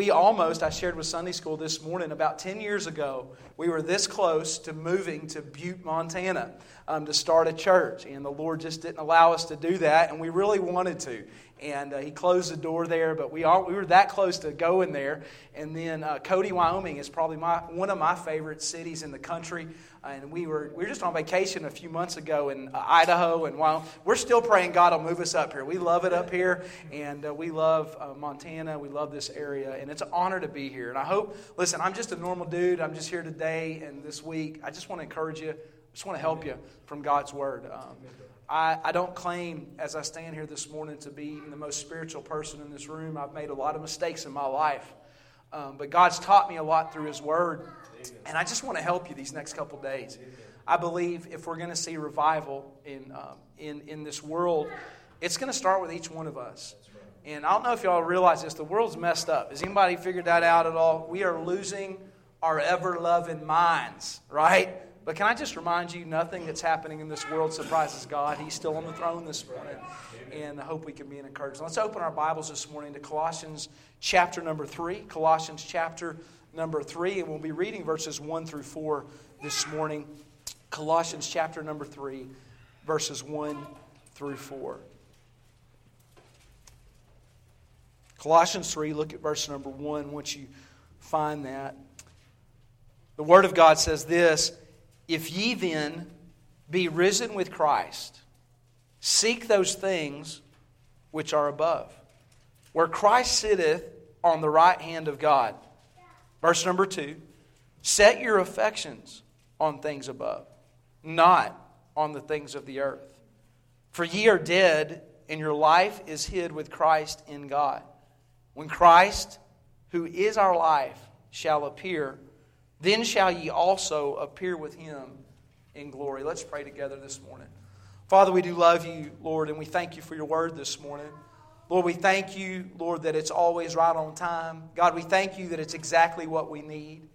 we almost, I shared with Sunday school this morning, about 10 years ago, we were this close to moving to Butte, Montana um, to start a church. And the Lord just didn't allow us to do that, and we really wanted to. And uh, He closed the door there, but we, all, we were that close to going there. And then uh, Cody, Wyoming is probably my, one of my favorite cities in the country and we were we were just on vacation a few months ago in uh, Idaho, and while we're still praying God will move us up here. We love it up here, and uh, we love uh, Montana. We love this area, and it's an honor to be here. And I hope, listen, I'm just a normal dude. I'm just here today and this week. I just want to encourage you. I just want to help you from God's word. Um, I, I don't claim, as I stand here this morning, to be the most spiritual person in this room. I've made a lot of mistakes in my life. Um, but God's taught me a lot through His Word. And I just want to help you these next couple days. I believe if we're going to see revival in, um, in, in this world, it's going to start with each one of us. And I don't know if y'all realize this, the world's messed up. Has anybody figured that out at all? We are losing our ever loving minds, right? But can I just remind you, nothing that's happening in this world surprises God. He's still on the throne this morning. And I hope we can be an encouragement. Let's open our Bibles this morning to Colossians chapter number 3. Colossians chapter number 3, and we'll be reading verses 1 through 4 this morning. Colossians chapter number 3, verses 1 through 4. Colossians 3, look at verse number 1 once you find that. The Word of God says this If ye then be risen with Christ, seek those things which are above, where Christ sitteth on the right hand of God. Verse number two set your affections on things above, not on the things of the earth. For ye are dead, and your life is hid with Christ in God. When Christ, who is our life, shall appear, then shall ye also appear with him in glory. Let's pray together this morning. Father, we do love you, Lord, and we thank you for your word this morning. Lord, we thank you, Lord, that it's always right on time. God, we thank you that it's exactly what we need.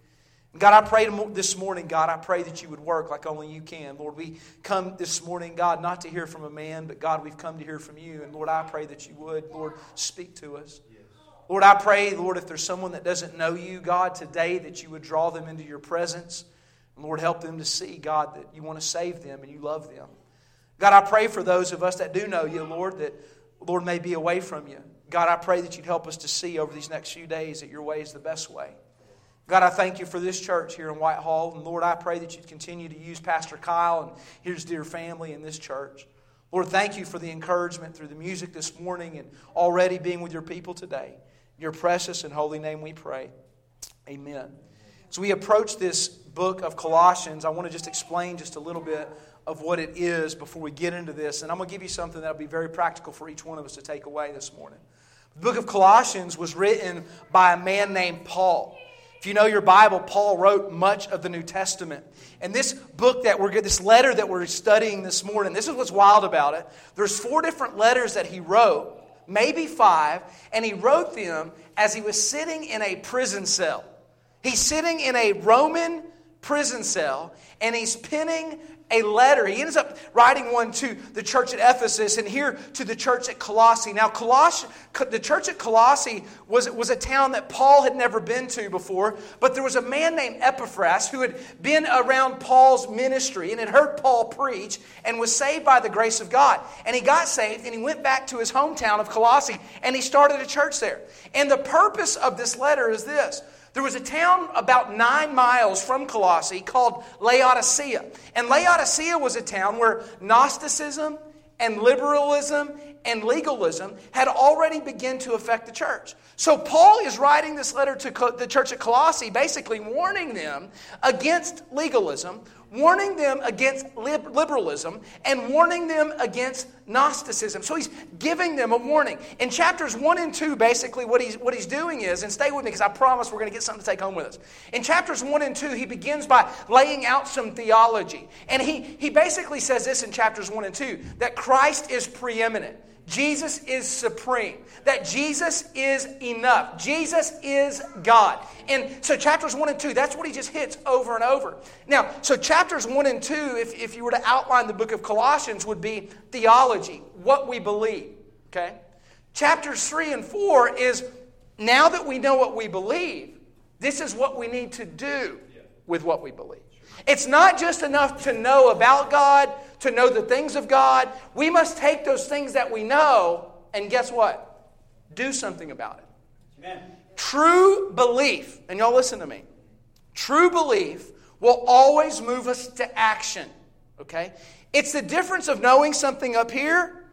God, I pray this morning, God, I pray that you would work like only you can. Lord, we come this morning, God, not to hear from a man, but God, we've come to hear from you. And Lord, I pray that you would, Lord, speak to us. Lord, I pray, Lord, if there's someone that doesn't know you, God, today, that you would draw them into your presence. And Lord, help them to see, God, that you want to save them and you love them. God, I pray for those of us that do know you, Lord, that Lord, may be away from you. God, I pray that you'd help us to see over these next few days that your way is the best way. God, I thank you for this church here in Whitehall. And Lord, I pray that you'd continue to use Pastor Kyle and his dear family in this church. Lord, thank you for the encouragement through the music this morning and already being with your people today. In your precious and holy name we pray. Amen. As we approach this book of Colossians, I want to just explain just a little bit of what it is before we get into this. And I'm going to give you something that'll be very practical for each one of us to take away this morning. The book of Colossians was written by a man named Paul. If you know your Bible, Paul wrote much of the New Testament. And this book that we're this letter that we're studying this morning, this is what's wild about it. There's four different letters that he wrote, maybe five, and he wrote them as he was sitting in a prison cell. He's sitting in a Roman prison cell and he's penning a letter. He ends up writing one to the church at Ephesus and here to the church at Colossae. Now, Colossae, the church at Colossae was, was a town that Paul had never been to before, but there was a man named Epaphras who had been around Paul's ministry and had heard Paul preach and was saved by the grace of God. And he got saved and he went back to his hometown of Colossae and he started a church there. And the purpose of this letter is this there was a town about nine miles from Colossae called Laodicea. And Laodicea was a town where Gnosticism and liberalism and legalism had already begun to affect the church. So Paul is writing this letter to the church at Colossae, basically warning them against legalism, warning them against liberalism, and warning them against Gnosticism. So he's giving them a warning. In chapters 1 and 2, basically, what he's, what he's doing is, and stay with me because I promise we're going to get something to take home with us. In chapters 1 and 2, he begins by laying out some theology. And he, he basically says this in chapters 1 and 2 that Christ is preeminent. Jesus is supreme, that Jesus is enough. Jesus is God. And so, chapters 1 and 2, that's what he just hits over and over. Now, so chapters 1 and 2, if, if you were to outline the book of Colossians, would be theology, what we believe. Okay? Chapters 3 and 4 is now that we know what we believe, this is what we need to do with what we believe. It's not just enough to know about God, to know the things of God. We must take those things that we know and guess what? Do something about it. Amen. True belief, and y'all listen to me, true belief will always move us to action. Okay? It's the difference of knowing something up here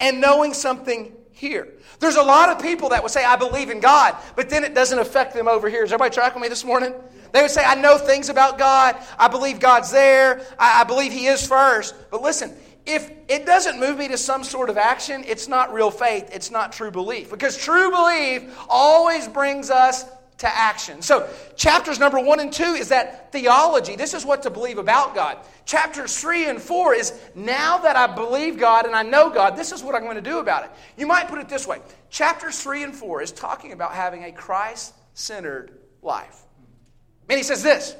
and knowing something here. There's a lot of people that would say, I believe in God, but then it doesn't affect them over here. Is everybody tracking me this morning? They would say, I know things about God. I believe God's there. I, I believe He is first. But listen, if it doesn't move me to some sort of action, it's not real faith. It's not true belief. Because true belief always brings us to action. So, chapters number one and two is that theology. This is what to believe about God. Chapters three and four is now that I believe God and I know God, this is what I'm going to do about it. You might put it this way chapters three and four is talking about having a Christ centered life. And he says this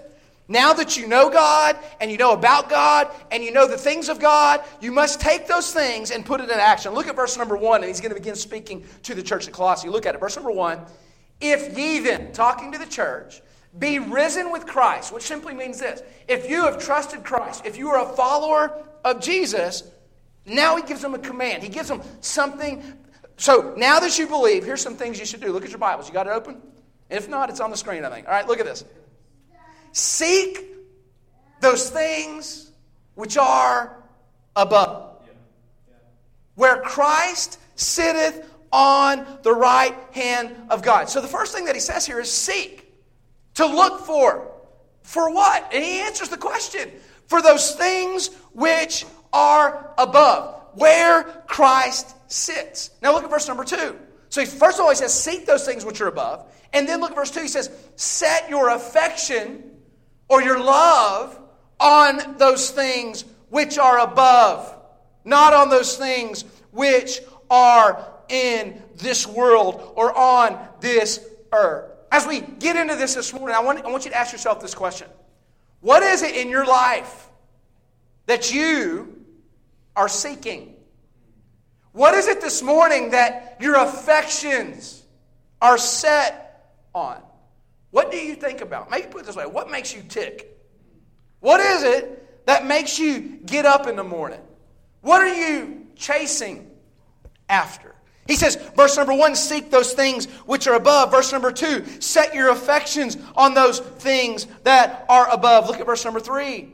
now that you know God and you know about God and you know the things of God, you must take those things and put it in action. Look at verse number one, and he's going to begin speaking to the church at Colossae. Look at it. Verse number one If ye then, talking to the church, be risen with Christ, which simply means this if you have trusted Christ, if you are a follower of Jesus, now he gives them a command. He gives them something. So now that you believe, here's some things you should do. Look at your Bibles. You got it open? If not, it's on the screen, I think. All right, look at this. Seek those things which are above, where Christ sitteth on the right hand of God. So the first thing that he says here is seek, to look for. For what? And he answers the question for those things which are above, where Christ sits. Now look at verse number two. So he, first of all, he says, Seek those things which are above. And then look at verse 2. He says, Set your affection or your love on those things which are above, not on those things which are in this world or on this earth. As we get into this this morning, I want, I want you to ask yourself this question What is it in your life that you are seeking? What is it this morning that your affections are set on? What do you think about? Maybe put it this way what makes you tick? What is it that makes you get up in the morning? What are you chasing after? He says, verse number one, seek those things which are above. Verse number two, set your affections on those things that are above. Look at verse number three.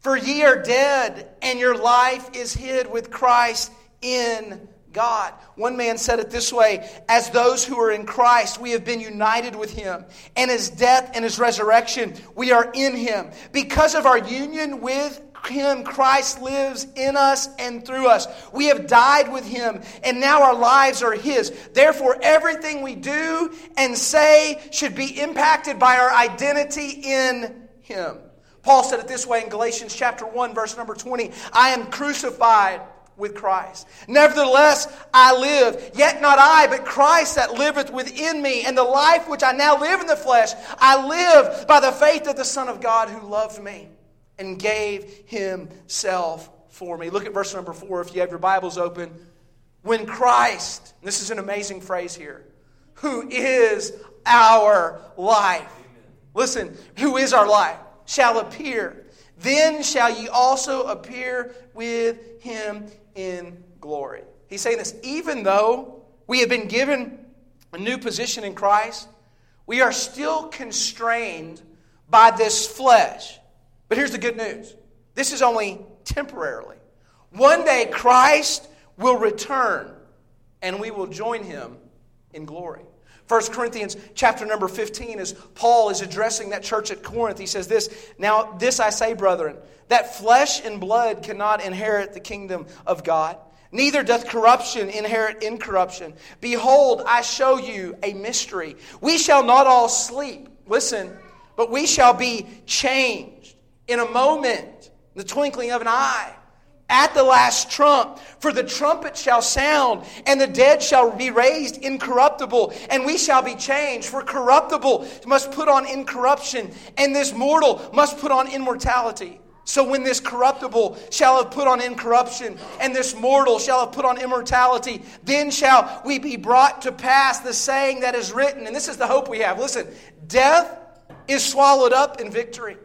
For ye are dead, and your life is hid with Christ in God. One man said it this way As those who are in Christ, we have been united with him. And his death and his resurrection, we are in him. Because of our union with him, Christ lives in us and through us. We have died with him, and now our lives are his. Therefore, everything we do and say should be impacted by our identity in him. Paul said it this way in Galatians chapter 1, verse number 20 I am crucified with Christ. Nevertheless, I live, yet not I, but Christ that liveth within me. And the life which I now live in the flesh, I live by the faith of the Son of God who loved me and gave himself for me. Look at verse number four if you have your Bibles open. When Christ, this is an amazing phrase here, who is our life. Listen, who is our life, shall appear. Then shall ye also appear with him in glory. He's saying this even though we have been given a new position in Christ, we are still constrained by this flesh. But here's the good news this is only temporarily. One day Christ will return and we will join him in glory. 1 Corinthians chapter number 15, as Paul is addressing that church at Corinth, he says this Now, this I say, brethren, that flesh and blood cannot inherit the kingdom of God, neither doth corruption inherit incorruption. Behold, I show you a mystery. We shall not all sleep, listen, but we shall be changed in a moment, the twinkling of an eye at the last trump. For the trumpet shall sound, and the dead shall be raised incorruptible, and we shall be changed. For corruptible must put on incorruption, and this mortal must put on immortality. So when this corruptible shall have put on incorruption, and this mortal shall have put on immortality, then shall we be brought to pass the saying that is written. And this is the hope we have. Listen, death is swallowed up in victory.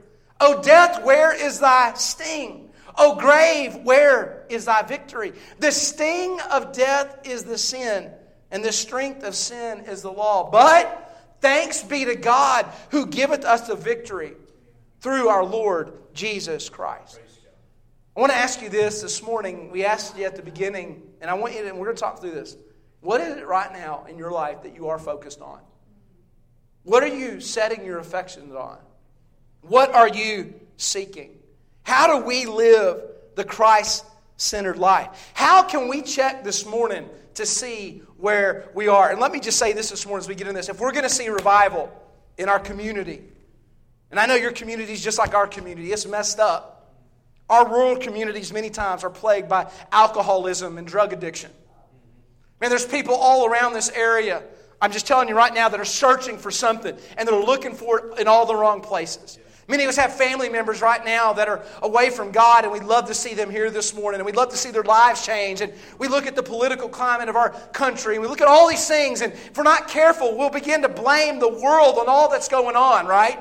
O death, where is thy sting? O grave, where is thy victory? The sting of death is the sin, and the strength of sin is the law. But thanks be to God who giveth us the victory through our Lord Jesus Christ. I want to ask you this this morning. We asked you at the beginning, and I want you to, and we're going to talk through this. What is it right now in your life that you are focused on? What are you setting your affections on? What are you seeking? How do we live the Christ centered life? How can we check this morning to see where we are? And let me just say this this morning as we get in this. If we're going to see revival in our community, and I know your community is just like our community, it's messed up. Our rural communities, many times, are plagued by alcoholism and drug addiction. Man, there's people all around this area, I'm just telling you right now, that are searching for something and they're looking for it in all the wrong places. Many of us have family members right now that are away from God, and we'd love to see them here this morning, and we'd love to see their lives change. And we look at the political climate of our country, and we look at all these things, and if we're not careful, we'll begin to blame the world on all that's going on, right?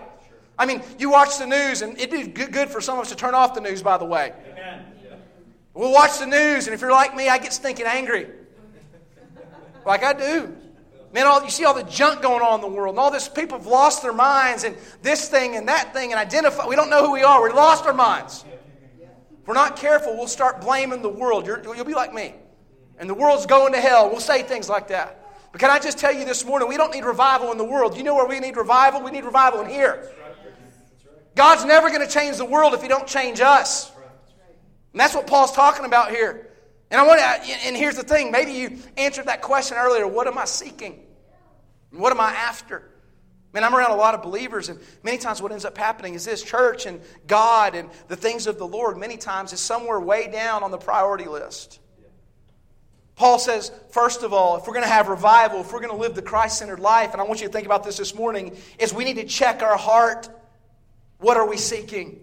I mean, you watch the news, and it'd be good for some of us to turn off the news, by the way. Amen. We'll watch the news, and if you're like me, I get stinking angry. Like I do. Man, all, you see all the junk going on in the world, and all this people have lost their minds, and this thing and that thing, and identify. We don't know who we are. We lost our minds. If we're not careful, we'll start blaming the world. you will be like me. And the world's going to hell. We'll say things like that. But can I just tell you this morning, we don't need revival in the world. You know where we need revival? We need revival in here. God's never going to change the world if He don't change us. And that's what Paul's talking about here. And I want to, and here's the thing maybe you answered that question earlier what am I seeking? What am I after? Man, I'm around a lot of believers, and many times what ends up happening is this church and God and the things of the Lord, many times, is somewhere way down on the priority list. Paul says, first of all, if we're going to have revival, if we're going to live the Christ centered life, and I want you to think about this this morning, is we need to check our heart what are we seeking?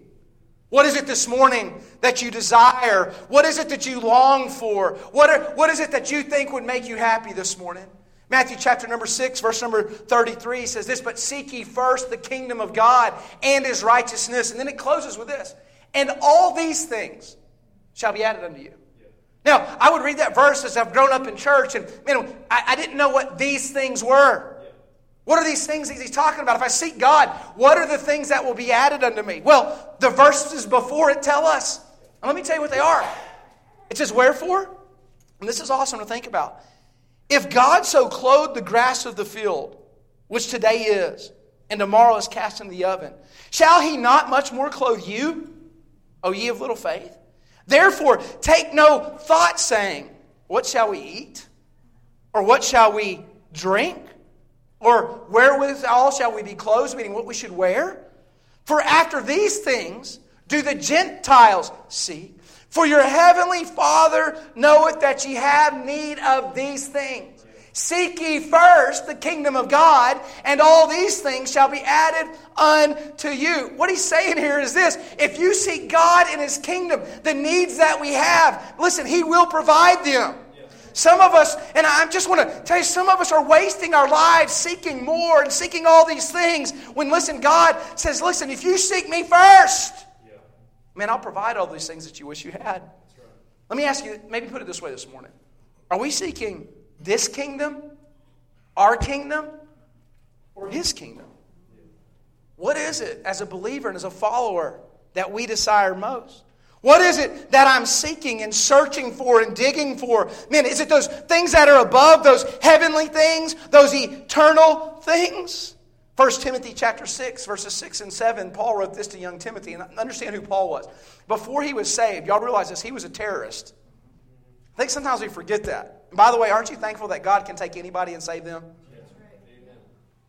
What is it this morning that you desire? What is it that you long for? What, are, what is it that you think would make you happy this morning? Matthew chapter number 6, verse number 33 says this But seek ye first the kingdom of God and his righteousness. And then it closes with this And all these things shall be added unto you. Now, I would read that verse as I've grown up in church, and man, I, I didn't know what these things were. What are these things that he's talking about? If I seek God, what are the things that will be added unto me? Well, the verses before it tell us. And let me tell you what they are. It says, Wherefore, and this is awesome to think about. If God so clothed the grass of the field, which today is, and tomorrow is cast into the oven, shall he not much more clothe you, O ye of little faith? Therefore, take no thought saying, What shall we eat? Or what shall we drink? Or wherewithal shall we be clothed, meaning what we should wear? For after these things do the Gentiles seek. For your heavenly Father knoweth that ye have need of these things. Seek ye first the kingdom of God, and all these things shall be added unto you. What he's saying here is this if you seek God in his kingdom, the needs that we have, listen, he will provide them. Some of us, and I just want to tell you, some of us are wasting our lives seeking more and seeking all these things. When, listen, God says, listen, if you seek me first, yeah. man, I'll provide all these things that you wish you had. Right. Let me ask you, maybe put it this way this morning. Are we seeking this kingdom, our kingdom, or his kingdom? What is it as a believer and as a follower that we desire most? What is it that I'm seeking and searching for and digging for? Man, is it those things that are above, those heavenly things, those eternal things? 1 Timothy chapter 6, verses 6 and 7, Paul wrote this to young Timothy, and understand who Paul was. Before he was saved, y'all realize this, he was a terrorist. I think sometimes we forget that. And by the way, aren't you thankful that God can take anybody and save them?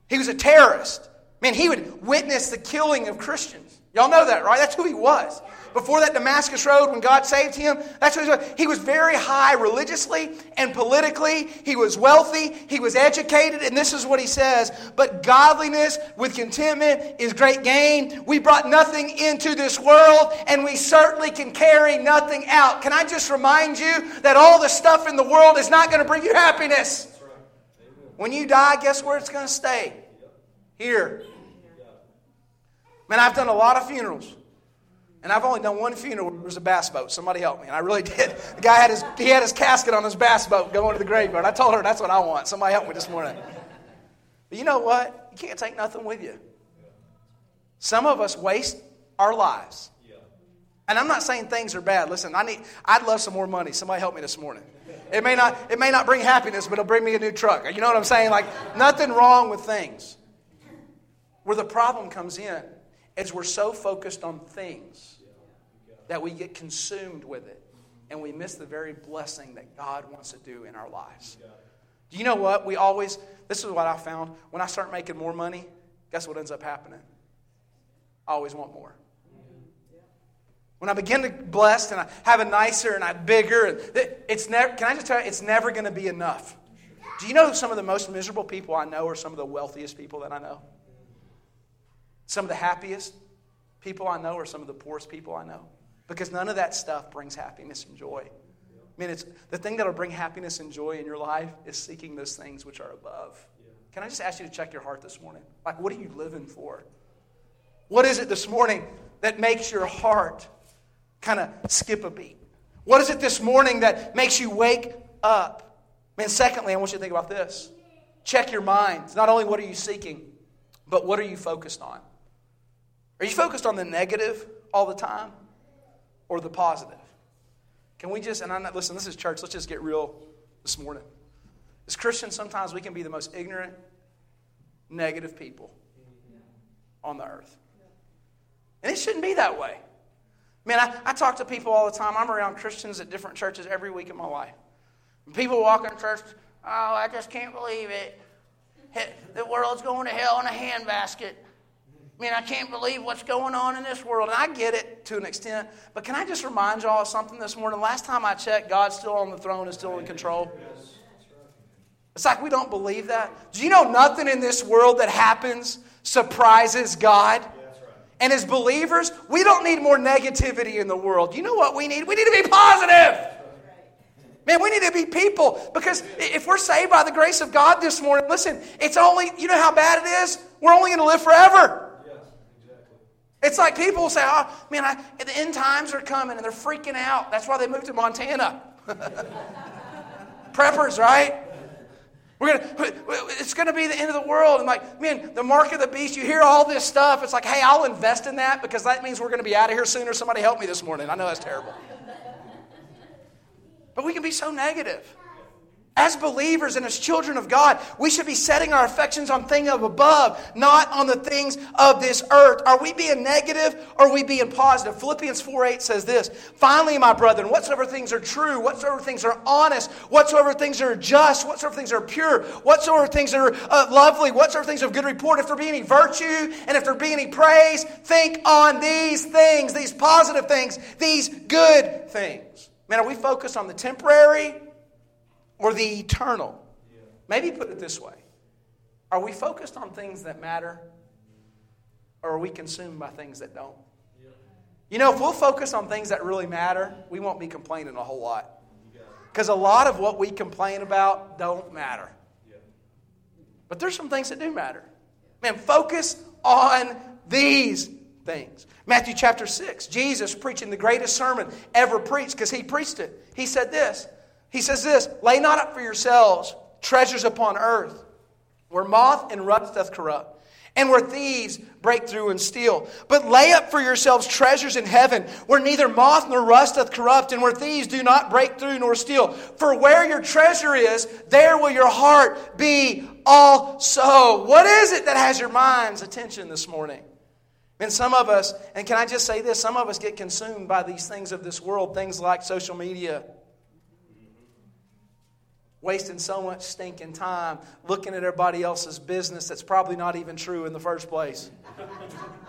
He was a terrorist. Man, he would witness the killing of Christians. Y'all know that, right? That's who he was. Before that Damascus Road, when God saved him, that's what he was. He was very high religiously and politically. He was wealthy. He was educated. And this is what he says But godliness with contentment is great gain. We brought nothing into this world, and we certainly can carry nothing out. Can I just remind you that all the stuff in the world is not going to bring you happiness? When you die, guess where it's going to stay? Here. Man, I've done a lot of funerals. And I've only done one funeral where there was a bass boat. Somebody help me. And I really did. The guy had his, he had his casket on his bass boat going to the graveyard. I told her that's what I want. Somebody help me this morning. But you know what? You can't take nothing with you. Some of us waste our lives. And I'm not saying things are bad. Listen, I need, I'd love some more money. Somebody help me this morning. It may not, it may not bring happiness, but it'll bring me a new truck. You know what I'm saying? Like, nothing wrong with things. Where the problem comes in is we're so focused on things that we get consumed with it and we miss the very blessing that God wants to do in our lives. Do you know what? We always, this is what I found. When I start making more money, guess what ends up happening? I always want more. When I begin to bless and I have a nicer and I bigger, and it's never, can I just tell you, it's never going to be enough. Do you know some of the most miserable people I know are some of the wealthiest people that I know? Some of the happiest people I know are some of the poorest people I know. Because none of that stuff brings happiness and joy. I mean, it's the thing that'll bring happiness and joy in your life is seeking those things which are above. Can I just ask you to check your heart this morning? Like, what are you living for? What is it this morning that makes your heart kind of skip a beat? What is it this morning that makes you wake up? Man, secondly, I want you to think about this. Check your minds. Not only what are you seeking, but what are you focused on? Are you focused on the negative all the time or the positive? Can we just, and I'm not, listen, this is church, let's just get real this morning. As Christians, sometimes we can be the most ignorant, negative people on the earth. And it shouldn't be that way. Man, I, I talk to people all the time. I'm around Christians at different churches every week in my life. people walk in church, oh, I just can't believe it. The world's going to hell in a handbasket. I mean, I can't believe what's going on in this world. And I get it to an extent. But can I just remind y'all of something this morning? Last time I checked, God's still on the throne and still in control. It's like we don't believe that. Do you know nothing in this world that happens surprises God? And as believers, we don't need more negativity in the world. You know what we need? We need to be positive. Man, we need to be people because if we're saved by the grace of God this morning, listen, it's only, you know how bad it is? We're only going to live forever. It's like people say, oh, man, I, the end times are coming and they're freaking out. That's why they moved to Montana. Preppers, right? We're gonna, it's going to be the end of the world. And like, man, the mark of the beast, you hear all this stuff. It's like, hey, I'll invest in that because that means we're going to be out of here sooner. Somebody help me this morning. I know that's terrible. But we can be so negative. As believers and as children of God, we should be setting our affections on things of above, not on the things of this earth. Are we being negative or are we being positive? Philippians 4 8 says this Finally, my brethren, whatsoever things are true, whatsoever things are honest, whatsoever things are just, whatsoever things are pure, whatsoever things are uh, lovely, whatsoever things of good report, if there be any virtue and if there be any praise, think on these things, these positive things, these good things. Man, are we focused on the temporary? Or the eternal? Maybe put it this way Are we focused on things that matter, or are we consumed by things that don't? You know, if we'll focus on things that really matter, we won't be complaining a whole lot. Because a lot of what we complain about don't matter. But there's some things that do matter. Man, focus on these things. Matthew chapter 6, Jesus preaching the greatest sermon ever preached because he preached it. He said this he says this Lay not up for yourselves treasures upon earth, where moth and rust doth corrupt, and where thieves break through and steal. But lay up for yourselves treasures in heaven, where neither moth nor rust doth corrupt, and where thieves do not break through nor steal. For where your treasure is, there will your heart be also. What is it that has your mind's attention this morning? And some of us, and can I just say this? Some of us get consumed by these things of this world, things like social media wasting so much stinking time looking at everybody else's business that's probably not even true in the first place.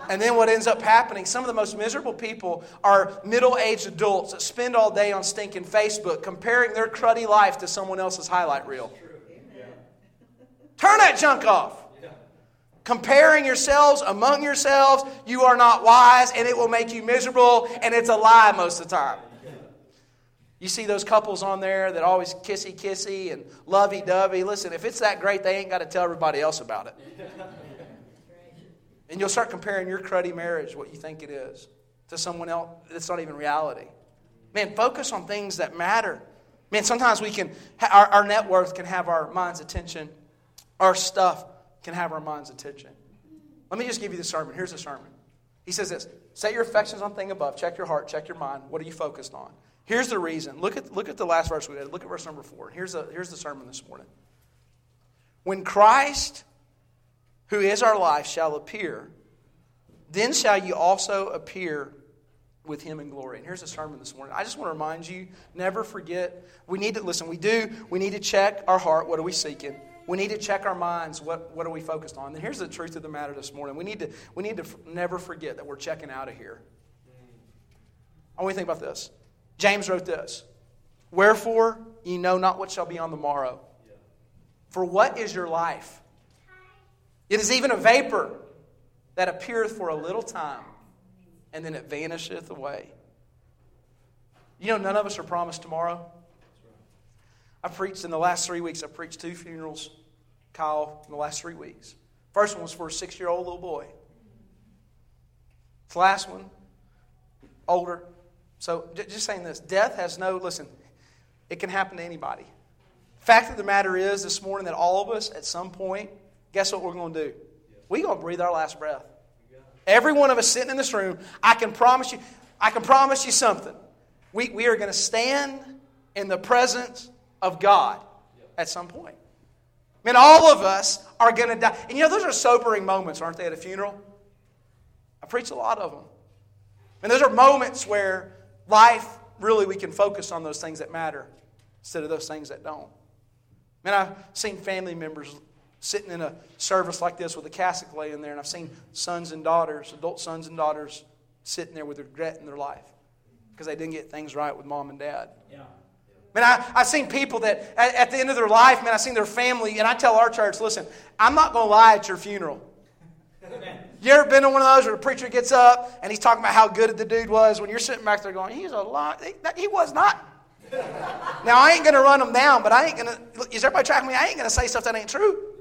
And then what ends up happening, some of the most miserable people are middle aged adults that spend all day on stinking Facebook comparing their cruddy life to someone else's highlight reel. Turn that junk off. Comparing yourselves among yourselves, you are not wise and it will make you miserable, and it's a lie most of the time. You see those couples on there that always kissy kissy and lovey dovey. Listen, if it's that great, they ain't got to tell everybody else about it. And you'll start comparing your cruddy marriage, what you think it is, to someone else that's not even reality. Man, focus on things that matter. Man, sometimes we can, our, our net worth can have our mind's attention, our stuff can have our mind's attention. Let me just give you the sermon. Here's the sermon. He says this Set your affections on thing above, check your heart, check your mind. What are you focused on? Here's the reason. Look at, look at the last verse we had. Look at verse number four. Here's, the here's the sermon this morning. When Christ, who is our life, shall appear, then shall you also appear with him in glory. And here's the sermon this morning. I just want to remind you never forget. We need to, listen, we do, we need to check our heart. What are we seeking? We need to check our minds. What, what are we focused on? And here's the truth of the matter this morning. We need to, we need to never forget that we're checking out of here. I want you to think about this. James wrote this Wherefore ye know not what shall be on the morrow. For what is your life? It is even a vapor that appeareth for a little time, and then it vanisheth away. You know, none of us are promised tomorrow. I preached in the last three weeks, I preached two funerals, Kyle, in the last three weeks. First one was for a six year old little boy. The last one, older, so, just saying this death has no, listen, it can happen to anybody. Fact of the matter is, this morning, that all of us, at some point, guess what we're going to do? We're going to breathe our last breath. Every one of us sitting in this room, I can promise you, I can promise you something. We, we are going to stand in the presence of God at some point. I mean, all of us are going to die. And you know, those are sobering moments, aren't they, at a funeral? I preach a lot of them. And those are moments where life, really, we can focus on those things that matter instead of those things that don't. Man, I've seen family members sitting in a service like this with a cassock laying there, and I've seen sons and daughters, adult sons and daughters, sitting there with regret in their life because they didn't get things right with mom and dad. Yeah. Man, I, I've seen people that at, at the end of their life, man, I've seen their family, and I tell our church, listen, I'm not going to lie at your funeral. You ever been in one of those where the preacher gets up and he's talking about how good the dude was when you're sitting back there going, he's a lot. He was not. now, I ain't going to run him down, but I ain't going to, is everybody tracking me? I ain't going to say stuff that ain't true.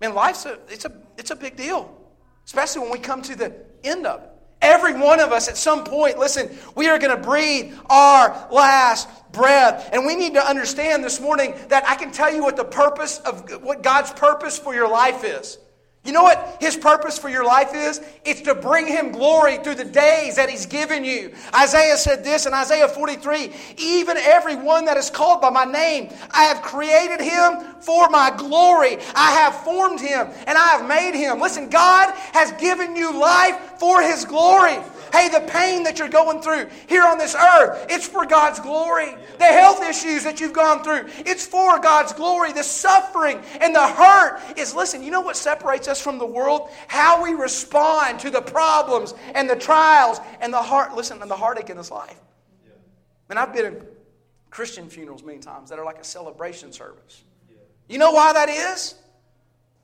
Man, life's a, it's a, it's a big deal, especially when we come to the end of it. Every one of us at some point, listen, we are going to breathe our last breath. And we need to understand this morning that I can tell you what the purpose of what God's purpose for your life is. You know what his purpose for your life is? It's to bring him glory through the days that he's given you. Isaiah said this in Isaiah 43 Even every one that is called by my name, I have created him for my glory. I have formed him and I have made him. Listen, God has given you life for his glory. Hey, the pain that you're going through here on this earth, it's for God's glory. The health issues that you've gone through, it's for God's glory. The suffering and the hurt is, listen, you know what separates us from the world? How we respond to the problems and the trials and the heart, listen, and the heartache in this life. And I've been in Christian funerals many times that are like a celebration service. You know why that is?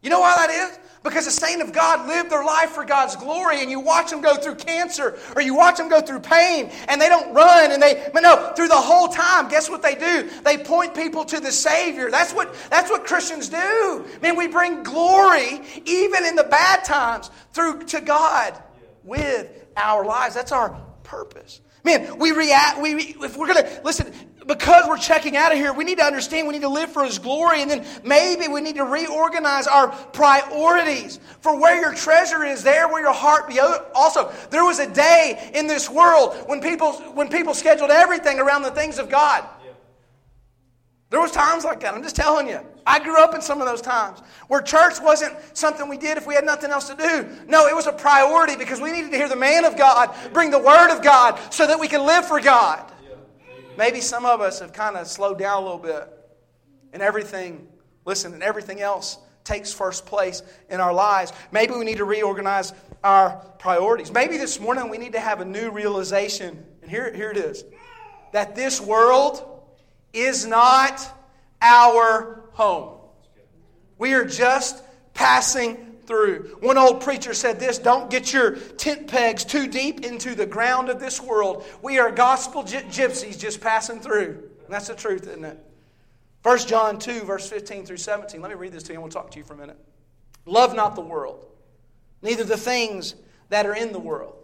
You know why that is? Because the saint of God lived their life for God's glory, and you watch them go through cancer or you watch them go through pain, and they don't run, and they, but no, through the whole time, guess what they do? They point people to the Savior. That's what, that's what Christians do. Man, we bring glory, even in the bad times, through to God with our lives. That's our purpose. Man, we react, we, if we're to, listen, because we're checking out of here, we need to understand we need to live for His glory, and then maybe we need to reorganize our priorities. For where your treasure is, there will your heart be. Oh, also, there was a day in this world when people, when people scheduled everything around the things of God. There was times like that. I'm just telling you. I grew up in some of those times where church wasn't something we did if we had nothing else to do. No, it was a priority because we needed to hear the man of God bring the word of God so that we can live for God. Maybe some of us have kind of slowed down a little bit. and everything, listen, and everything else takes first place in our lives. Maybe we need to reorganize our priorities. Maybe this morning we need to have a new realization. And here, here it is that this world is not our home. We are just passing through. One old preacher said this don't get your tent pegs too deep into the ground of this world. We are gospel gypsies just passing through. And that's the truth, isn't it? 1 John 2, verse 15 through 17. Let me read this to you and we'll talk to you for a minute. Love not the world, neither the things that are in the world.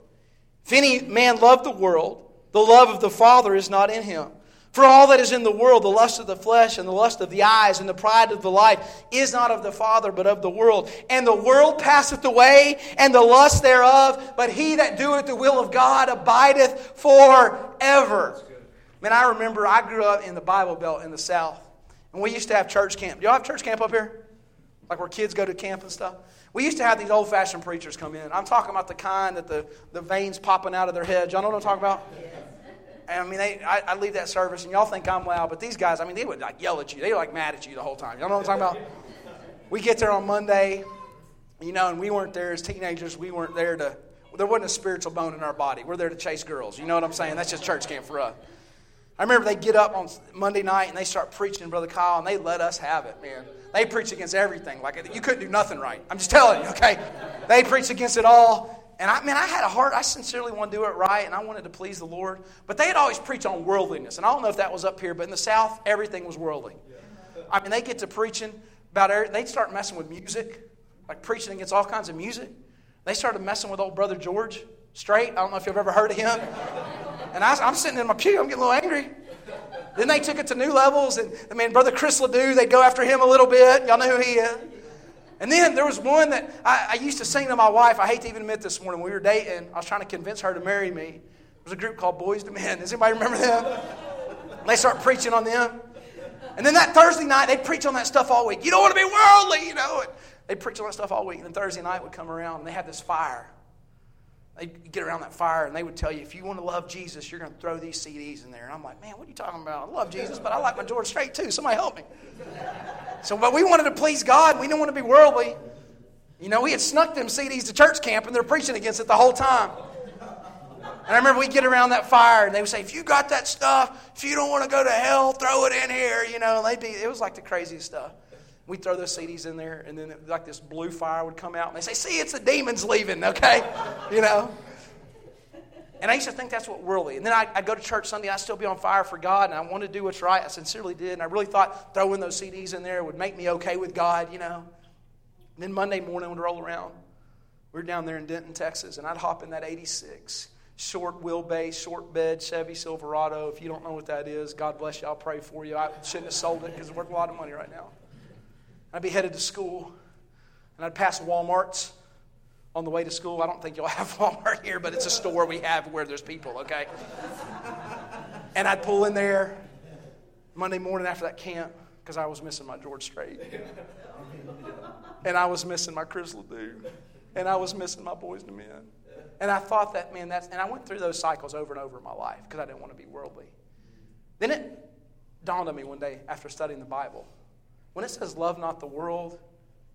If any man love the world, the love of the Father is not in him. For all that is in the world, the lust of the flesh and the lust of the eyes and the pride of the life, is not of the Father, but of the world. And the world passeth away, and the lust thereof, but he that doeth the will of God abideth forever. Man, I remember I grew up in the Bible Belt in the South, and we used to have church camp. Do y'all have church camp up here? Like where kids go to camp and stuff? We used to have these old fashioned preachers come in. I'm talking about the kind that the, the veins popping out of their heads. Y'all know what I'm talking about? I mean, they, I, I leave that service and y'all think I'm loud, but these guys, I mean, they would like yell at you. They were like mad at you the whole time. Y'all know what I'm talking about? We get there on Monday, you know, and we weren't there as teenagers. We weren't there to, there wasn't a spiritual bone in our body. We're there to chase girls. You know what I'm saying? That's just church camp for us. I remember they get up on Monday night and they start preaching, Brother Kyle, and they let us have it, man. They preach against everything. Like, you couldn't do nothing right. I'm just telling you, okay? They preach against it all. And I mean, I had a heart, I sincerely want to do it right, and I wanted to please the Lord. But they had always preached on worldliness. And I don't know if that was up here, but in the South, everything was worldly. I mean, they get to preaching about everything. They'd start messing with music, like preaching against all kinds of music. They started messing with old brother George Strait. I don't know if you've ever heard of him. And I, am sitting in my pew, I'm getting a little angry. Then they took it to new levels, and I mean, brother Chris Ledoux, they'd go after him a little bit. Y'all know who he is. And then there was one that I, I, used to sing to my wife. I hate to even admit this morning. we were dating. I was trying to convince her to marry me. There was a group called Boyz II Men. Does anybody remember them? they start preaching on them. And then that Thursday night, they'd preach on that stuff all week. You don't want to be worldly, you know. They'd preach on that stuff all week. And then Thursday night would come around, and they had this fire. They'd get around that fire, and they would tell you, if you want to love Jesus, you're going to throw these CDs in there. And I'm like, man, what are you talking about? I love Jesus, but I like my George Strait too. Somebody help me. So, but we wanted to please God. We didn't want to be worldly. You know, we had snuck them CDs to church camp and they're preaching against it the whole time. And I remember we'd get around that fire and they would say, if you got that stuff, if you don't want to go to hell, throw it in here. You know, they'd be, it was like the craziest stuff. We'd throw those CDs in there and then it, like this blue fire would come out and they say, see, it's the demons leaving, okay? You know? And I used to think that's what worldly. And then I, would go to church Sunday, I'd still be on fire for God, and I wanted to do what's right. I sincerely did. And I really thought throwing those CDs in there would make me okay with God, you know. And then Monday morning would roll around. We are down there in Denton, Texas, and I'd hop in that 86 short wheelbase, short bed Chevy Silverado. If you don't know what that is, God bless you. I'll pray for you. I shouldn't have sold it because it's worth a lot of money right now. I'd be headed to school, and I'd pass Walmart's on the way to school. I don't think you'll have Walmart here, but it's a store we have where there's people, okay? And I'd pull in there Monday morning after that camp because I was missing my George Strait. And I was missing my Chris Ledoux. And I was missing my boys and Men. And I thought that, man, that's, and I went through those cycles over and over in my life because I didn't want to be worldly. Then it dawned on me one day after studying the Bible. When it says, love not the world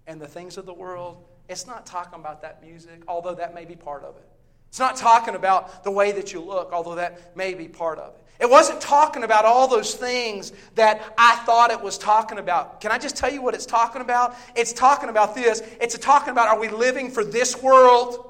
and the things of the world, it's not talking about that music, although that may be part of it. It's not talking about the way that you look, although that may be part of it. It wasn't talking about all those things that I thought it was talking about. Can I just tell you what it's talking about? It's talking about this. It's talking about are we living for this world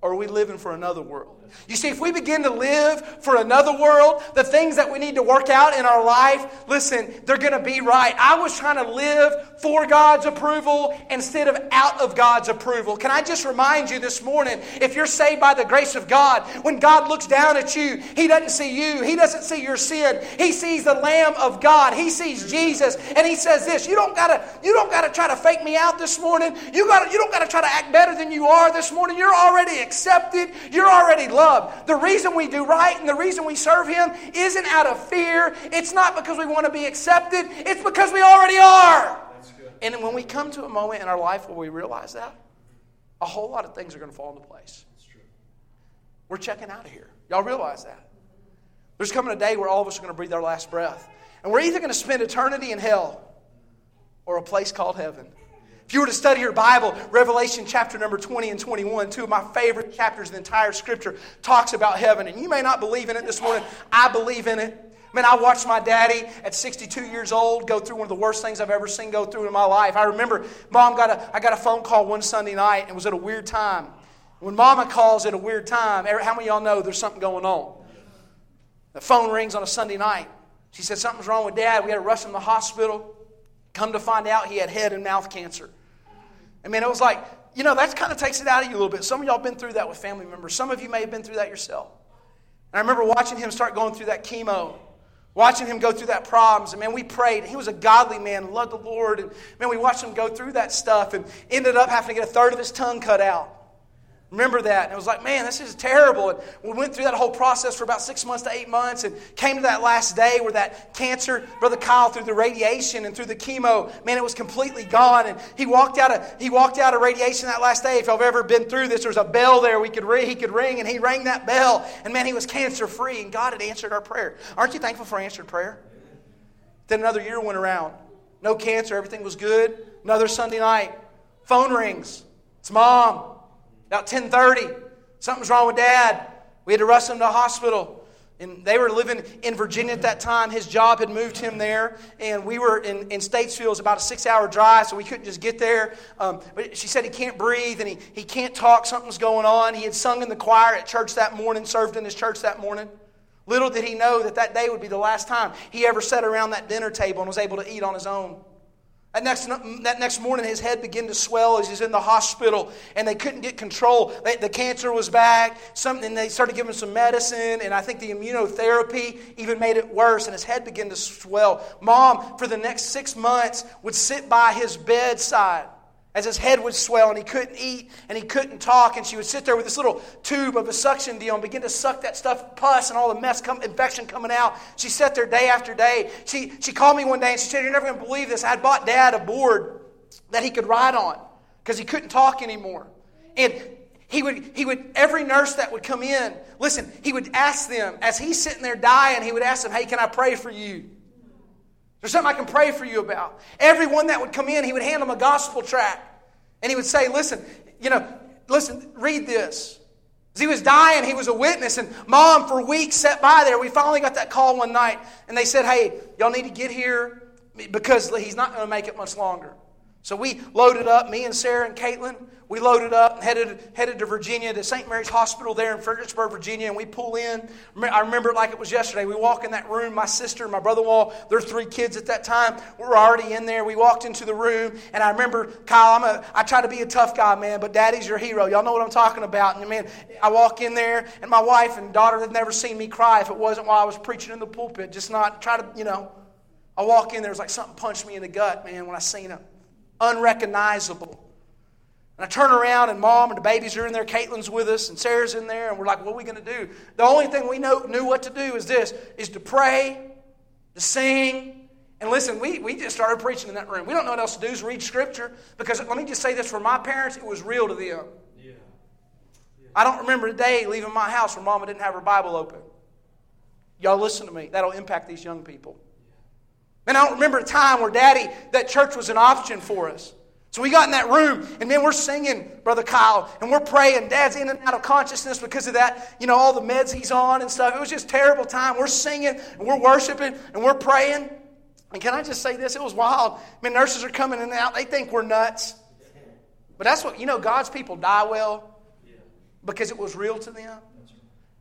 or are we living for another world? You see, if we begin to live for another world, the things that we need to work out in our life, listen, they're going to be right. I was trying to live for God's approval instead of out of God's approval. Can I just remind you this morning if you're saved by the grace of God, when God looks down at you, He doesn't see you, He doesn't see your sin. He sees the Lamb of God, He sees Jesus, and He says this you don't gotta, you don't gotta try to fake me out this morning. You, gotta, you don't gotta try to act better than you are this morning. You're already accepted, you're already love. The reason we do right and the reason we serve Him isn't out of fear. It's not because we want to be accepted, it's because we already are. And when we come to a moment in our life where we realize that, a whole lot of things are going to fall into place. We're checking out of here. Y'all realize that? There's coming a day where all of us are going to breathe our last breath. And we're either going to spend eternity in hell or a place called heaven. If you were to study your Bible, Revelation chapter number 20 and 21, two of my favorite chapters in the entire scripture, talks about heaven. And you may not believe in it this morning. I believe in it. Man, I watched my daddy at 62 years old go through one of the worst things I've ever seen go through in my life. I remember mom got a, I got a phone call one Sunday night and was at a weird time. When mama calls at a weird time, how many of y'all know there's something going on? The phone rings on a Sunday night. She said, Something's wrong with dad. We had to rush him to the hospital. Come to find out he had head and mouth cancer. I mean, it was like, you know, that kind of takes it out of you a little bit. Some of y'all been through that with family members. Some of you may have been through that yourself. And I remember watching him start going through that chemo watching him go through that problems. And man, we prayed. He was a godly man, loved the Lord. And man, we watched him go through that stuff and ended up having to get a third of his tongue cut out. Remember that. And it was like, man, this is terrible. And we went through that whole process for about six months to eight months and came to that last day where that cancer, Brother Kyle, through the radiation and through the chemo, man, it was completely gone. And he walked out of, he walked out of radiation that last day. If have ever been through this, there was a bell there we could ring, he could ring, and he rang that bell. And man, he was cancer free, and God had answered our prayer. Aren't you thankful for answered prayer? Then another year went around. No cancer, everything was good. Another Sunday night, phone rings. It's mom. About 10:30, something's wrong with dad. We had to rush him to the hospital. And they were living in Virginia at that time. His job had moved him there. And we were in, in Statesville. It was about a six hour drive, so we couldn't just get there. Um, but she said he can't breathe and he, he can't talk. Something's going on. He had sung in the choir at church that morning, served in his church that morning. Little did he know that that day would be the last time he ever sat around that dinner table and was able to eat on his own. That next, that next morning, his head began to swell as he's in the hospital, and they couldn't get control. They, the cancer was back. Something, they started giving him some medicine, and I think the immunotherapy even made it worse, and his head began to swell. Mom, for the next six months, would sit by his bedside as his head would swell and he couldn't eat and he couldn't talk. And she would sit there with this little tube of a suction deal and begin to suck that stuff, pus and all the mess, come, infection coming out. She sat there day after day. She, she called me one day and she said, You're never going to believe this. I bought dad a board that he could ride on because he couldn't talk anymore. And he would, he would, every nurse that would come in, listen, he would ask them, as he's sitting there dying, he would ask them, Hey, can I pray for you? There's something I can pray for you about. Everyone that would come in, he would hand them a gospel tract. And he would say, Listen, you know, listen, read this. As he was dying, he was a witness, and mom for weeks sat by there. We finally got that call one night, and they said, Hey, y'all need to get here because he's not going to make it much longer. So we loaded up, me and Sarah and Caitlin, we loaded up and headed, headed to Virginia, to St. Mary's Hospital there in Fredericksburg, Virginia, and we pull in. I remember it like it was yesterday. We walk in that room, my sister, my brother in law, their three kids at that time We were already in there. We walked into the room, and I remember, Kyle, I'm a, I try to be a tough guy, man, but daddy's your hero. Y'all know what I'm talking about. And man, I walk in there, and my wife and daughter had never seen me cry if it wasn't while I was preaching in the pulpit, just not try to, you know. I walk in there, it's like something punched me in the gut, man, when I seen him unrecognizable. And I turn around, and mom and the babies are in there. Caitlin's with us, and Sarah's in there, and we're like, what are we going to do? The only thing we know, knew what to do is this, is to pray, to sing, and listen, we, we just started preaching in that room. We don't know what else to do is read Scripture, because let me just say this, for my parents, it was real to them. Yeah. Yeah. I don't remember a day leaving my house where mama didn't have her Bible open. Y'all listen to me. That'll impact these young people. And I don't remember a time where daddy, that church was an option for us. So we got in that room, and then we're singing, Brother Kyle, and we're praying. Dad's in and out of consciousness because of that, you know, all the meds he's on and stuff. It was just terrible time. We're singing, and we're worshiping, and we're praying. And can I just say this? It was wild. I mean, nurses are coming in and out. They think we're nuts. But that's what, you know, God's people die well because it was real to them.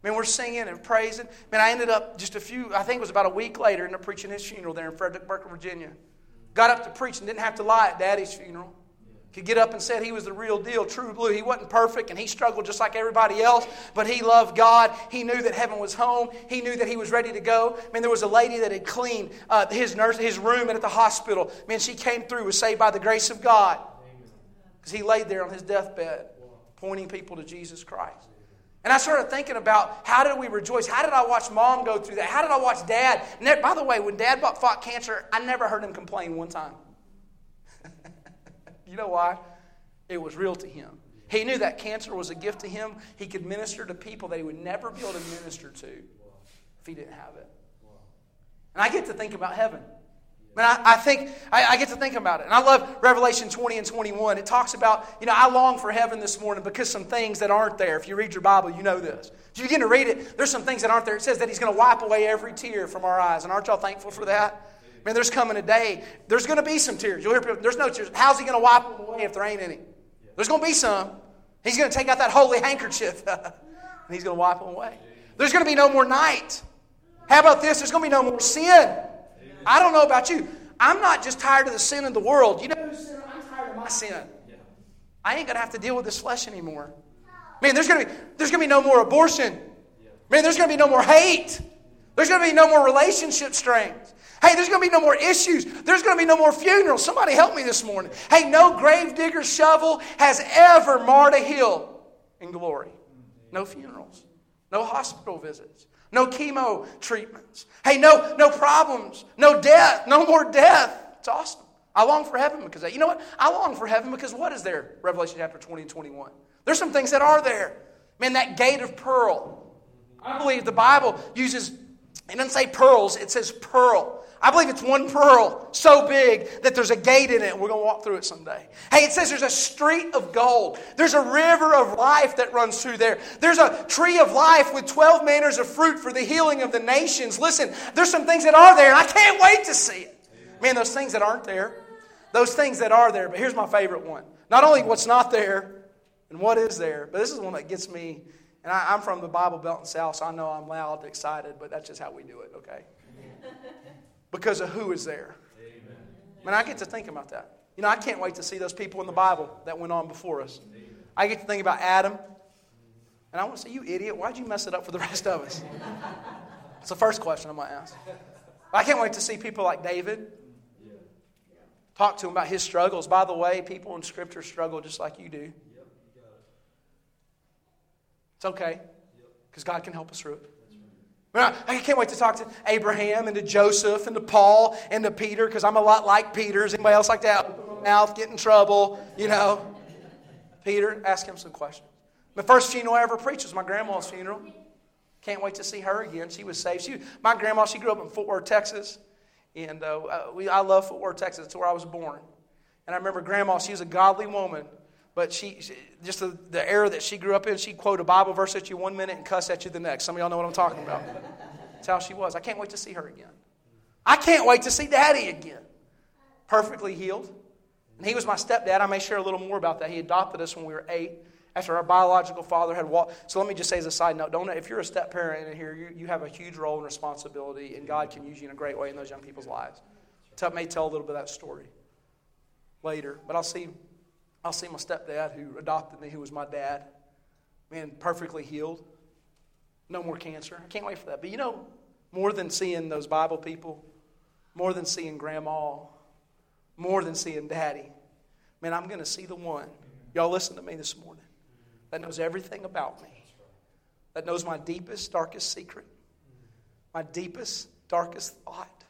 Man, we're singing and praising. Man, I ended up just a few, I think it was about a week later, ended up preaching his funeral there in Fredericksburg, Virginia. Got up to preach and didn't have to lie at Daddy's funeral. Could get up and said he was the real deal, true blue. He wasn't perfect and he struggled just like everybody else, but he loved God. He knew that heaven was home. He knew that he was ready to go. I mean, there was a lady that had cleaned uh, his nurse, his room at the hospital. Man, she came through, was saved by the grace of God because he laid there on his deathbed, pointing people to Jesus Christ. And I started thinking about how did we rejoice? How did I watch mom go through that? How did I watch dad? By the way, when dad fought cancer, I never heard him complain one time. you know why? It was real to him. He knew that cancer was a gift to him. He could minister to people that he would never be able to minister to if he didn't have it. And I get to think about heaven. Man, I, I think, I, I, get to think about it. And I love Revelation 20 and 21. It talks about, you know, I long for heaven this morning because some things that aren't there. If you read your Bible, you know this. If you begin to read it, there's some things that aren't there. It says that He's going to wipe away every tear from our eyes. And aren't y'all thankful for that? Man, there's coming a day, there's going to be some tears. You'll hear people, there's no tears. How's He going to wipe them away if there ain't any? There's going to be some. He's going to take out that holy handkerchief and He's going to wipe them away. There's going to be no more night. How about this? There's going to be no more sin. I don't know about you. I'm not just tired of the sin of the world. You know I'm tired of my sin. I ain't going to have to deal with this flesh anymore. Man, there's going to be, there's going to be no more abortion. Man, there's going to be no more hate. There's going to be no more relationship strains. Hey, there's going to be no more issues. There's going to be no more funerals. Somebody help me this morning. Hey, no grave digger shovel has ever marred a hill in glory. No funerals. No hospital visits. No chemo treatments. Hey, no, no problems. No death. No more death. It's awesome. I long for heaven because that. You know what? I long for heaven because what is there? Revelation chapter 20 and 21. There's some things that are there. Man, that gate of pearl. I believe the Bible uses, it doesn't say pearls, it says pearl. I believe it's one pearl so big that there's a gate in it. We're going to walk through it someday. Hey, it says there's a street of gold. There's a river of life that runs through there. There's a tree of life with 12 manners of fruit for the healing of the nations. Listen, there's some things that are there, and I can't wait to see it. Man, those things that aren't there, those things that are there. But here's my favorite one. Not only what's not there and what is there, but this is one that gets me. And I, am from the Bible Belt and South, so I know I'm loud, excited, but that's just how we do it, okay? Because of who is there. Amen. Man, I get to think about that. You know, I can't wait to see those people in the Bible that went on before us. Amen. I get to think about Adam, and I want to say, you idiot, why'd you mess it up for the rest of us? It's the first question I'm going to ask. I can't wait to see people like David. Talk to him about his struggles. By the way, people in Scripture struggle just like you do. It's okay, because God can help us through it. I can't wait to talk to Abraham and to Joseph and to Paul and to Peter because I'm a lot like Peter. Is anybody else like that? Mouth, get in trouble, you know. Peter, ask him some questions. The first funeral I ever preached was my grandma's funeral. Can't wait to see her again. She was saved. She, my grandma, she grew up in Fort Worth, Texas. And uh, we, I love Fort Worth, Texas. It's where I was born. And I remember grandma, she was a godly woman. But she, she just the, the, era that she grew up in, she'd quote a Bible verse at you one minute and cuss at you the next. Some of y'all know what I'm talking about. That's how she was. I can't wait to see her again. I can't wait to see Daddy again. Perfectly healed. And he was my stepdad. I may share a little more about that. He adopted us when we were eight after our biological father had walked. So let me just say as a side note, don't if you're a step parent in here, you, you have a huge role and responsibility, and God can use you in a great way in those young people's lives. Tell, may tell a little bit of that story later, but I'll see I'll see my stepdad who adopted me, who was my dad. Man, perfectly healed. No more cancer. I can't wait for that. But you know, more than seeing those Bible people, more than seeing grandma, more than seeing daddy, man, I'm going to see the one. Y'all listen to me this morning that knows everything about me, that knows my deepest, darkest secret, my deepest, darkest thought,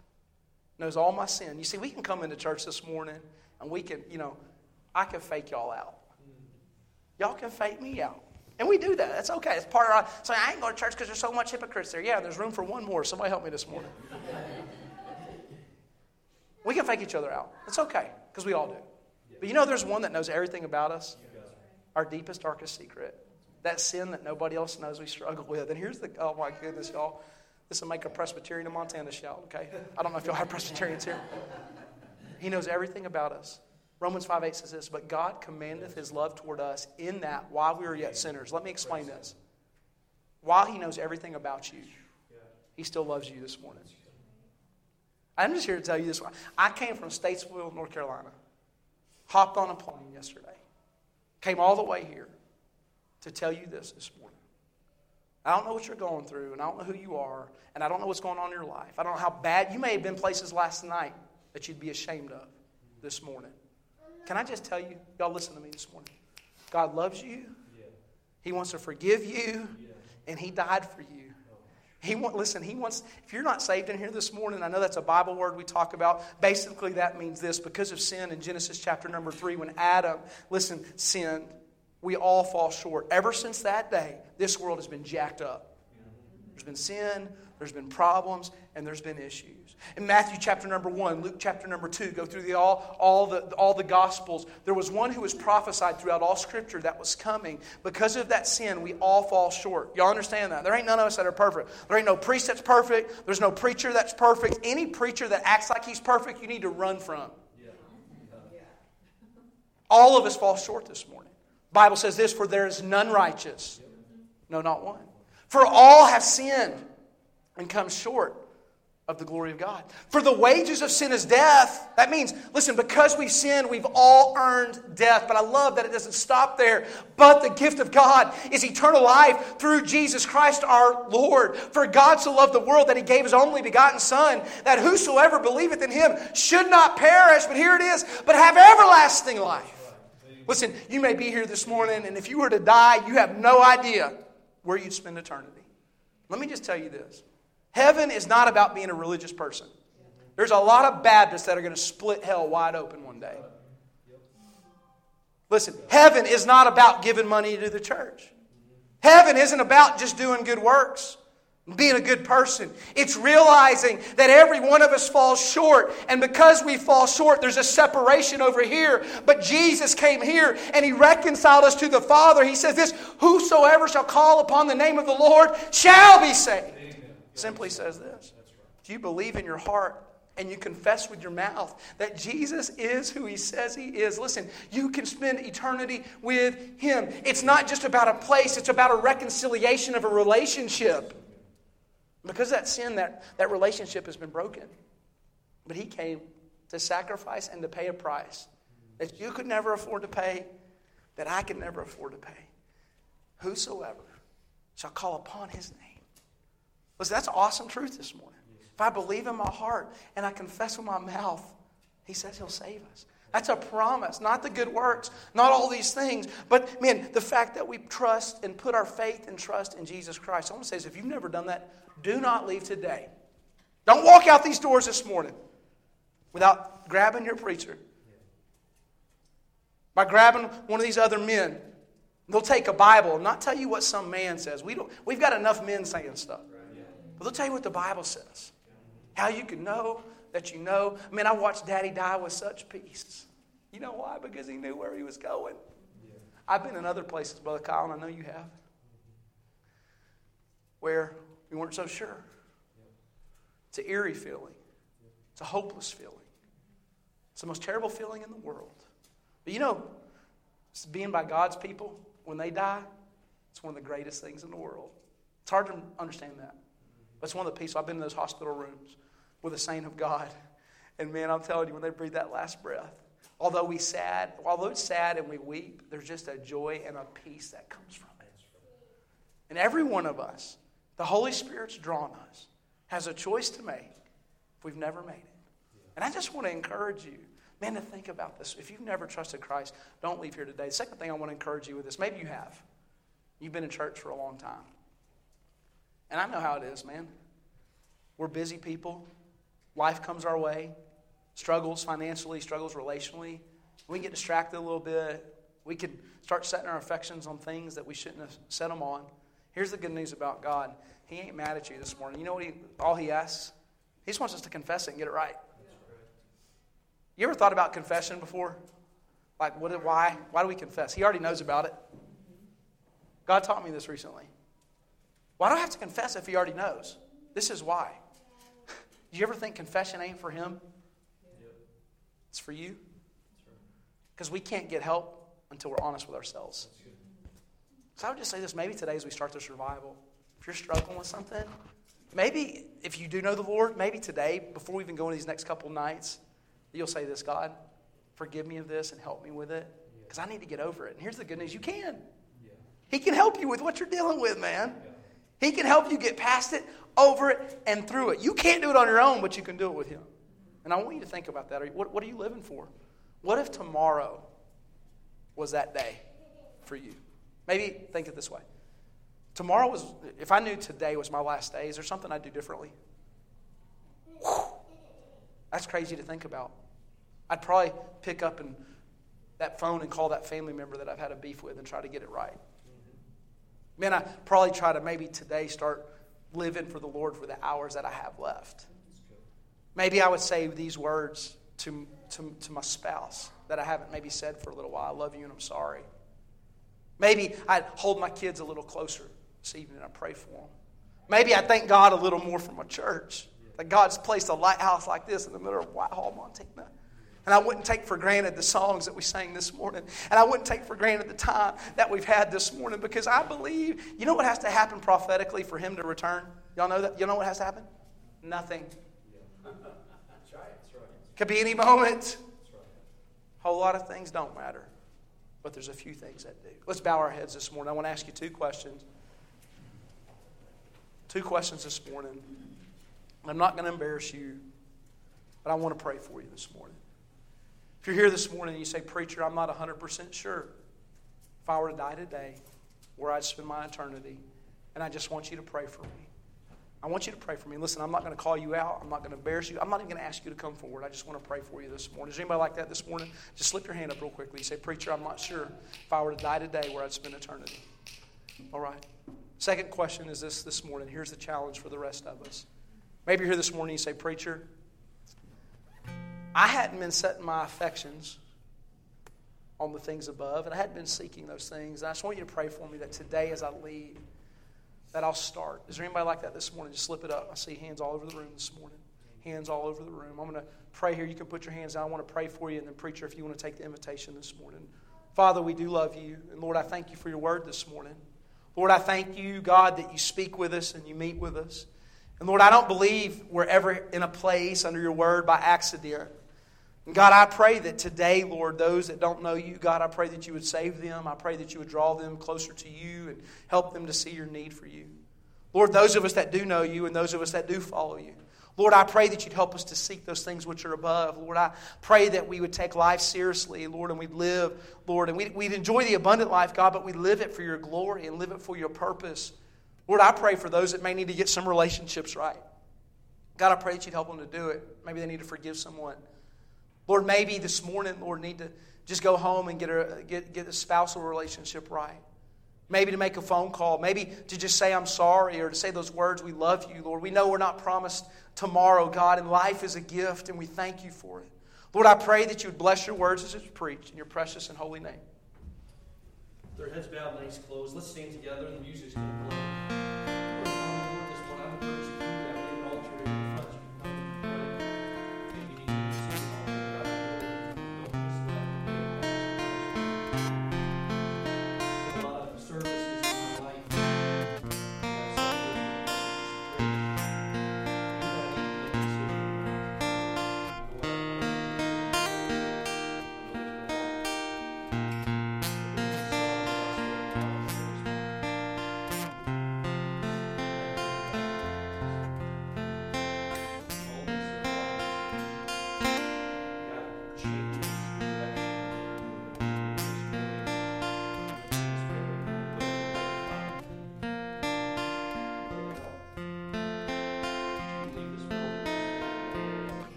knows all my sin. You see, we can come into church this morning and we can, you know, I can fake y'all out. Y'all can fake me out. And we do that. That's okay. It's part of our. So I ain't going to church because there's so much hypocrites there. Yeah, there's room for one more. Somebody help me this morning. we can fake each other out. It's okay because we all do. But you know, there's one that knows everything about us. Our deepest, darkest secret. That sin that nobody else knows we struggle with. And here's the. Oh my goodness, y'all. This will make a Presbyterian in Montana shout. Okay. I don't know if y'all have Presbyterians here. He knows everything about us. Romans 5 8 says this, but God commandeth his love toward us in that while we were yet sinners. Let me explain this. While he knows everything about you, he still loves you this morning. I'm just here to tell you this. I came from Statesville, North Carolina, hopped on a plane yesterday, came all the way here to tell you this this morning. I don't know what you're going through, and I don't know who you are, and I don't know what's going on in your life. I don't know how bad you may have been places last night that you'd be ashamed of this morning. Can I just tell you, y'all listen to me this morning. God loves you. He wants to forgive you, and He died for you. He want, listen, he wants, if you're not saved in here this morning, I know that's a Bible word we talk about. Basically, that means this because of sin in Genesis chapter number three, when Adam, listen, sinned, we all fall short. Ever since that day, this world has been jacked up. There's been sin, there's been problems, and there's been issues. In Matthew chapter number one, Luke chapter number two, go through the, all, all, the, all the Gospels. There was one who was prophesied throughout all Scripture that was coming. Because of that sin, we all fall short. Y'all understand that? There ain't none of us that are perfect. There ain't no priest that's perfect. There's no preacher that's perfect. Any preacher that acts like he's perfect, you need to run from. All of us fall short this morning. Bible says this, for there is none righteous. No, not one. For all have sinned and come short of the glory of God. For the wages of sin is death. That means, listen, because we've sinned, we've all earned death. But I love that it doesn't stop there. But the gift of God is eternal life through Jesus Christ our Lord. For God so loved the world that he gave his only begotten Son, that whosoever believeth in him should not perish, but here it is, but have everlasting life. Listen, you may be here this morning, and if you were to die, you have no idea where you'd spend eternity. Let me just tell you this heaven is not about being a religious person. There's a lot of Baptists that are going to split hell wide open one day. Listen, heaven is not about giving money to the church. Heaven isn't about just doing good works being a good person. It's realizing that every one of us falls short. And because we fall short, there's a separation over here. But Jesus came here and he reconciled us to the Father. He says this Whosoever shall call upon the name of the Lord shall be saved. Amen. Simply says this. Do you believe in your heart and you confess with your mouth that Jesus is who he says he is, listen, you can spend eternity with him. It's not just about a place, it's about a reconciliation of a relationship. Because that sin, that, that relationship has been broken. But he came to sacrifice and to pay a price that you could never afford to pay, that I could never afford to pay. Whosoever shall call upon his name. Listen, that's awesome truth this morning. If I believe in my heart and I confess with my mouth, he says he'll save us. That's a promise, not the good works, not all these things. But man, the fact that we trust and put our faith and trust in Jesus Christ. Someone says, if you've never done that, do not leave today. Don't walk out these doors this morning without grabbing your preacher. By grabbing one of these other men. They'll take a Bible and not tell you what some man says. We don't, we've got enough men saying stuff. But they'll tell you what the Bible says. How you can know that you know. I mean, I watched Daddy die with such peace. You know why? Because he knew where he was going. Yeah. I've been in other places, Brother Kyle, and I know you have, where we weren't so sure. It's an eerie feeling, it's a hopeless feeling. It's the most terrible feeling in the world. But you know, being by God's people, when they die, it's one of the greatest things in the world. It's hard to understand that. But it's one of the peaceful. I've been in those hospital rooms with a saint of God. And man, I'm telling you, when they breathe that last breath, although we sad, although it's sad and we weep, there's just a joy and a peace that comes from it. And every one of us, the Holy Spirit's drawn us, has a choice to make if we've never made it. And I just want to encourage you, man, to think about this. If you've never trusted Christ, don't leave here today. The second thing I want to encourage you with this, maybe you have. You've been in church for a long time. And I know how it is, man. We're busy people. Life comes our way, struggles financially, struggles relationally. We get distracted a little bit. We can start setting our affections on things that we shouldn't have set them on. Here's the good news about God He ain't mad at you this morning. You know what he, all He asks? He just wants us to confess it and get it right. You ever thought about confession before? Like, what, why? Why do we confess? He already knows about it. God taught me this recently. Why do I have to confess if He already knows? This is why. Do you ever think confession ain't for him? It's for you. Because we can't get help until we're honest with ourselves. So I would just say this maybe today as we start this revival, if you're struggling with something, maybe if you do know the Lord, maybe today, before we even go into these next couple nights, you'll say this God, forgive me of this and help me with it. Because I need to get over it. And here's the good news you can. He can help you with what you're dealing with, man. He can help you get past it over it, and through it. You can't do it on your own, but you can do it with Him. And I want you to think about that. What, what are you living for? What if tomorrow was that day for you? Maybe think it this way. Tomorrow was, if I knew today was my last day, is there something I'd do differently? Whew. That's crazy to think about. I'd probably pick up and that phone and call that family member that I've had a beef with and try to get it right. Man, I probably try to maybe today start living for the Lord for the hours that I have left. Maybe I would say these words to, to, to my spouse that I haven't maybe said for a little while I love you and I'm sorry. Maybe I'd hold my kids a little closer this evening and I pray for them. Maybe I thank God a little more for my church. That God's placed a lighthouse like this in the middle of Whitehall, Montana. And I wouldn't take for granted the songs that we sang this morning. And I wouldn't take for granted the time that we've had this morning because I believe, you know what has to happen prophetically for him to return? Y'all know that? You know what has to happen? Nothing. Could be any moment. A whole lot of things don't matter, but there's a few things that do. Let's bow our heads this morning. I want to ask you two questions. Two questions this morning. I'm not going to embarrass you, but I want to pray for you this morning. If you're here this morning and you say, Preacher, I'm not 100% sure if I were to die today, where I'd spend my eternity, and I just want you to pray for me. I want you to pray for me. Listen, I'm not going to call you out. I'm not going to embarrass you. I'm not even going to ask you to come forward. I just want to pray for you this morning. Is anybody like that this morning? Just slip your hand up real quickly. You say, Preacher, I'm not sure if I were to die today, where I'd spend eternity. All right. Second question is this this morning. Here's the challenge for the rest of us. Maybe you're here this morning and you say, Preacher, I hadn't been setting my affections on the things above, and I hadn't been seeking those things. And I just want you to pray for me that today, as I leave, that I'll start. Is there anybody like that this morning? Just slip it up. I see hands all over the room this morning. Hands all over the room. I'm going to pray here. You can put your hands down. I want to pray for you, and then, preacher, if you want to take the invitation this morning. Father, we do love you. And Lord, I thank you for your word this morning. Lord, I thank you, God, that you speak with us and you meet with us. And Lord, I don't believe we're ever in a place under your word by accident. God, I pray that today, Lord, those that don't know you, God, I pray that you would save them. I pray that you would draw them closer to you and help them to see your need for you. Lord, those of us that do know you and those of us that do follow you, Lord, I pray that you'd help us to seek those things which are above. Lord, I pray that we would take life seriously, Lord, and we'd live, Lord, and we'd, we'd enjoy the abundant life, God, but we live it for your glory and live it for your purpose. Lord, I pray for those that may need to get some relationships right. God, I pray that you'd help them to do it. Maybe they need to forgive someone. Lord, maybe this morning, Lord, need to just go home and get a, get, get a spousal relationship right. Maybe to make a phone call. Maybe to just say, I'm sorry, or to say those words, we love you, Lord. We know we're not promised tomorrow, God, and life is a gift, and we thank you for it. Lord, I pray that you would bless your words as it's preached in your precious and holy name. Their heads bowed, eyes closed. Let's stand together, and the music's going to play.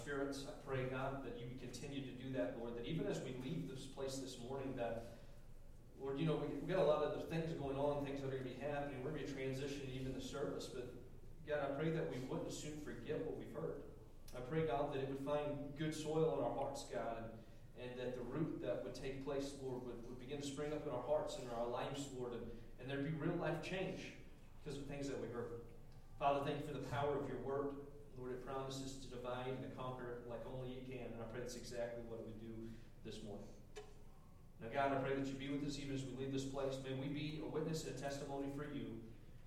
Spirits. I pray, God, that you would continue to do that, Lord, that even as we leave this place this morning, that, Lord, you know, we, we got a lot of things going on, things that are going to be happening. We're going to be transitioning even the service, but God, I pray that we wouldn't soon forget what we've heard. I pray, God, that it would find good soil in our hearts, God, and, and that the root that would take place, Lord, would, would begin to spring up in our hearts and in our lives, Lord, and, and there'd be real life change because of things that we heard. Father, thank you for the power of your word. Lord, it promises to divide and to conquer like only you can, and I pray that's exactly what we do this morning. Now, God, I pray that you be with us even as we leave this place. May we be a witness and a testimony for you.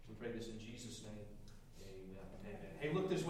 We pray this in Jesus' name. Amen. Amen. Hey, look this way.